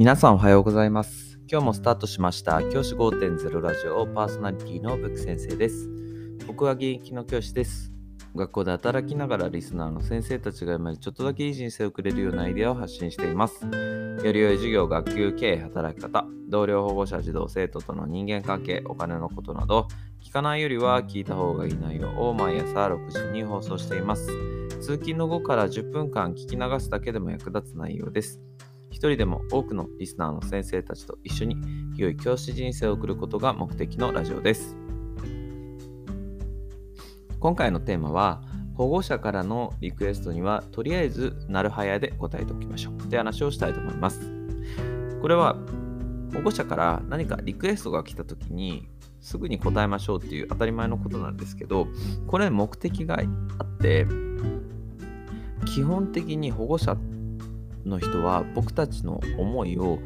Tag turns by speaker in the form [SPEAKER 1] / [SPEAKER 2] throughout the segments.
[SPEAKER 1] 皆さんおはようございます。今日もスタートしました教師5.0ラジオパーソナリティのブック先生です。僕は現役の教師です。学校で働きながらリスナーの先生たちが今ちょっとだけいい人生を送れるようなアイデアを発信しています。より良い授業、学級経営、働き方、同僚、保護者、児童、生徒との人間関係、お金のことなど、聞かないよりは聞いた方がいい内容を毎朝6時に放送しています。通勤の後から10分間聞き流すだけでも役立つ内容です。一人でも多くのリスナーの先生たちと一緒に良い教師人生を送ることが目的のラジオです。今回のテーマは保護者からのリクエストにはとりあえずなるはやで答えておきましょうって話をしたいと思います。これは保護者から何かリクエストが来た時にすぐに答えましょうっていう当たり前のことなんですけどこれ目的があって基本的に保護者っの人は僕たちの思いを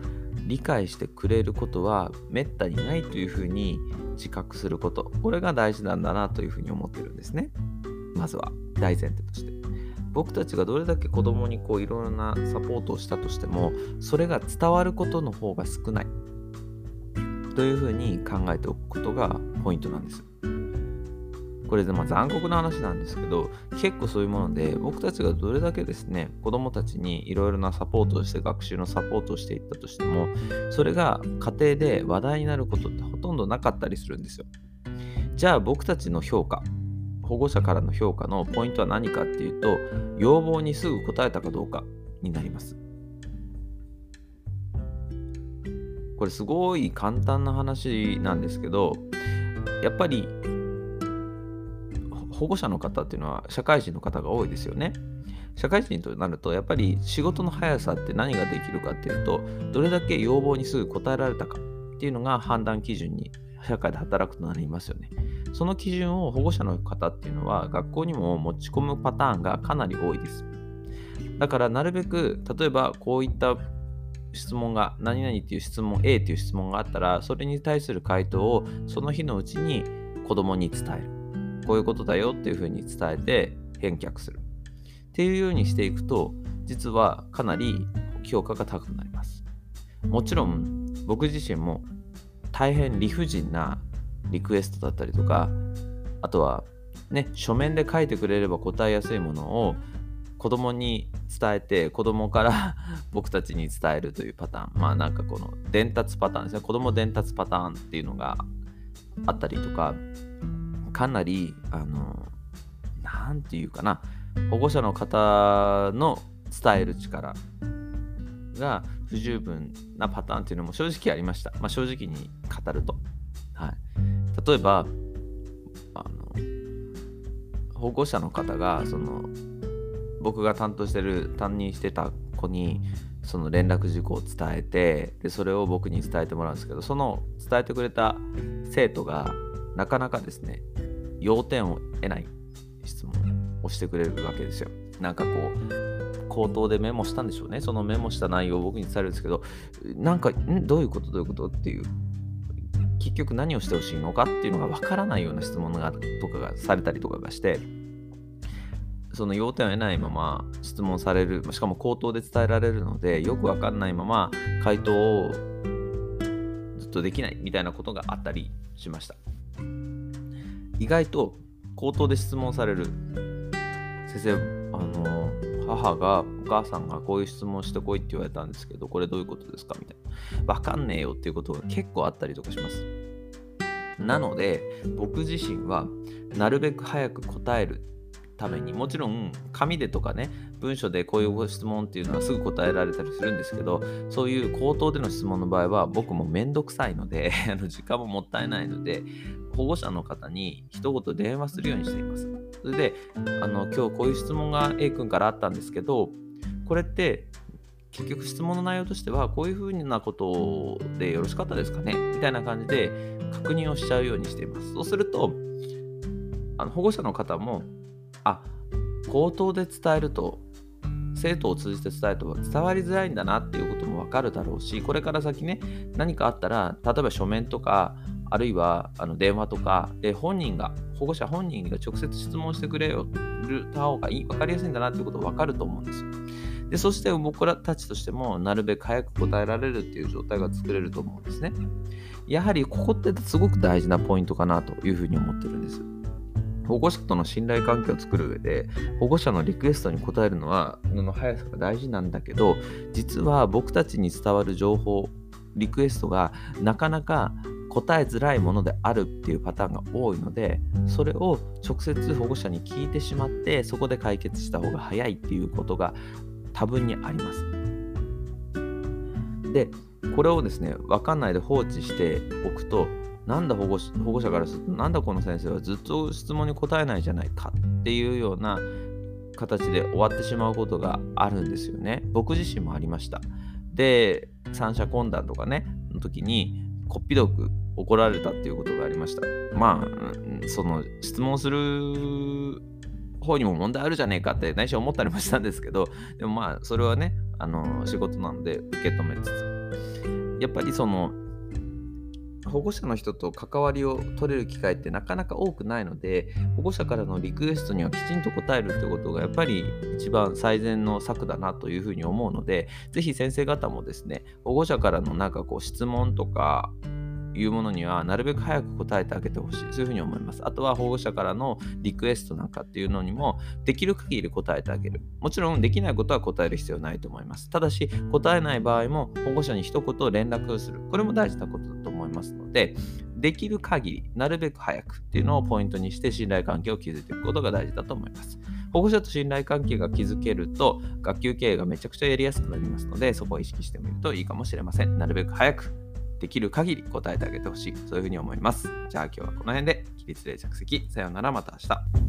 [SPEAKER 1] 理解してくれることはめったにないというふうに自覚すること。これが大事なんだなというふうに思ってるんですね。まずは大前提として。僕たちがどれだけ子供にこういろいろなサポートをしたとしてもそれが伝わることの方が少ない。というふうに考えておくことがポイントなんです。これでま残酷な話なんですけど結構そういうもので僕たちがどれだけですね子どもたちにいろいろなサポートをして学習のサポートをしていったとしてもそれが家庭で話題になることってほとんどなかったりするんですよ。じゃあ僕たちの評価保護者からの評価のポイントは何かっていうと要望にすぐ答えたかどうかになります。これすごい簡単な話なんですけどやっぱり保護者の方っていうのは社会人の方が多いですよね。社会人となるとやっぱり仕事の速さって何ができるかっていうとどれだけ要望にすぐ答えられたかっていうのが判断基準に社会で働くとなりますよね。その基準を保護者の方っていうのは学校にも持ち込むパターンがかなり多いです。だからなるべく例えばこういった質問が何々っていう質問 A っていう質問があったらそれに対する回答をその日のうちに子供に伝える。こういうことだよっていうふうに伝えて返却する。っていうようにしていくと、実はかなり評価が高くなります。もちろん、僕自身も大変理不尽なリクエストだったりとか、あとはね、書面で書いてくれれば答えやすいものを子供に伝えて子供から 僕たちに伝えるというパターンまあなんかこの伝達パターンですね子供伝達パターンっていうのがあったりとかかなり、あの、なんていうかな、保護者の方の伝える力が不十分なパターンっていうのも正直ありました。まあ、正直に語ると。はい。例えば、あの、保護者の方が、その、僕が担当してる、担任してた子に、その連絡事項を伝えてでそれを僕に伝えてもらうんですけどその伝えてくれた生徒がなかなかですね要点を得ない質問をしてくれるわけですよ。なんかこう、口頭でメモしたんでしょうね。そのメモした内容を僕に伝えるんですけど、なんか、ん？どういうこと？どういうこと？っていう、結局何をしてほしいのかっていうのがわからないような質問がとかがされたりとかがして、その要点を得ないまま質問される、しかも口頭で伝えられるので、よくわかんないまま回答をずっとできないみたいなことがあったりしました。意外と口頭で質問される。先生あの母がお母さんがこういう質問してこいって言われたんですけどこれどういうことですか？みたいな。わかんねえよっていうことが結構あったりとかします。なので僕自身はなるべく早く答えるためにもちろん紙でとかね文書でこういうご質問っていうのはすぐ答えられたりするんですけどそういう口頭での質問の場合は僕もめんどくさいので 時間ももったいないので保護者の方に一言電話するようにしています。それであの今日こういう質問が A 君からあったんですけどこれって結局質問の内容としてはこういうふうなことでよろしかったですかね？みたいな感じで確認をしちゃうようにしています。そうするとあの保護者の方もあ口頭で伝えると生徒を通じて伝えると伝わりづらいんだなっていうこともわかるだろうしこれから先ね何かあったら例えば書面とかあるいはあの電話とかで本人が保護者本人が直接質問してくれよた方がいい分かりやすいんだなっていうことが分かると思うんですよでそして僕らたちとしてもなるべく早く答えられるっていう状態が作れると思うんですね。やはりここってすごく大事なポイントかなというふうに思ってるんです。保護者との信頼関係を作る上で保護者のリクエストに応えるのはの速さが大事なんだけど実は僕たちに伝わる情報リクエストがなかなか答えづらいものであるっていうパターンが多いのでそれを直接保護者に聞いてしまってそこで解決した方が早いっていうことが多分にあります。でこれをですね分かんないで放置しておくとなんだ保護保護者からするとなんだこの先生はずっと質問に答えないじゃないかっていうような形で終わってしまうことがあるんですよね。僕自身もありました。で三者懇談とかねの時にこっぴどく怒られたっていうことがありました。まあその質問する方にも問題あるじゃねえかって内心思ったりもしたんですけどでもまあそれはねあの仕事なんで受け止めつつやっぱりその保護者の人と関わりを取れる機会ってなかなか多くないので保護者からのリクエストにはきちんと答えるってことがやっぱり一番最善の策だなというふうに思うので是非先生方もですね保護者からのなんかこう質問とかいうものにはなるべく早く答えてあげてほしい。そういうふうに思います。あとは保護者からのリクエストなんかっていうのにもできる限り答えてあげる。もちろんできないことは答える必要ないと思います。ただし答えない場合も保護者に一言連絡をする。これも大事なことだと思いますのでできる限りなるべく早くっていうのをポイントにして信頼関係を築いていくことが大事だと思います。保護者と信頼関係が築けると学級経営がめちゃくちゃやりやすくなりますのでそこを意識してみるといいかもしれません。なるべく早く。できる限り答えてあげてほしい。そういうふうに思います。じゃあ今日はこの辺で、起立で着席。さようなら、また明日。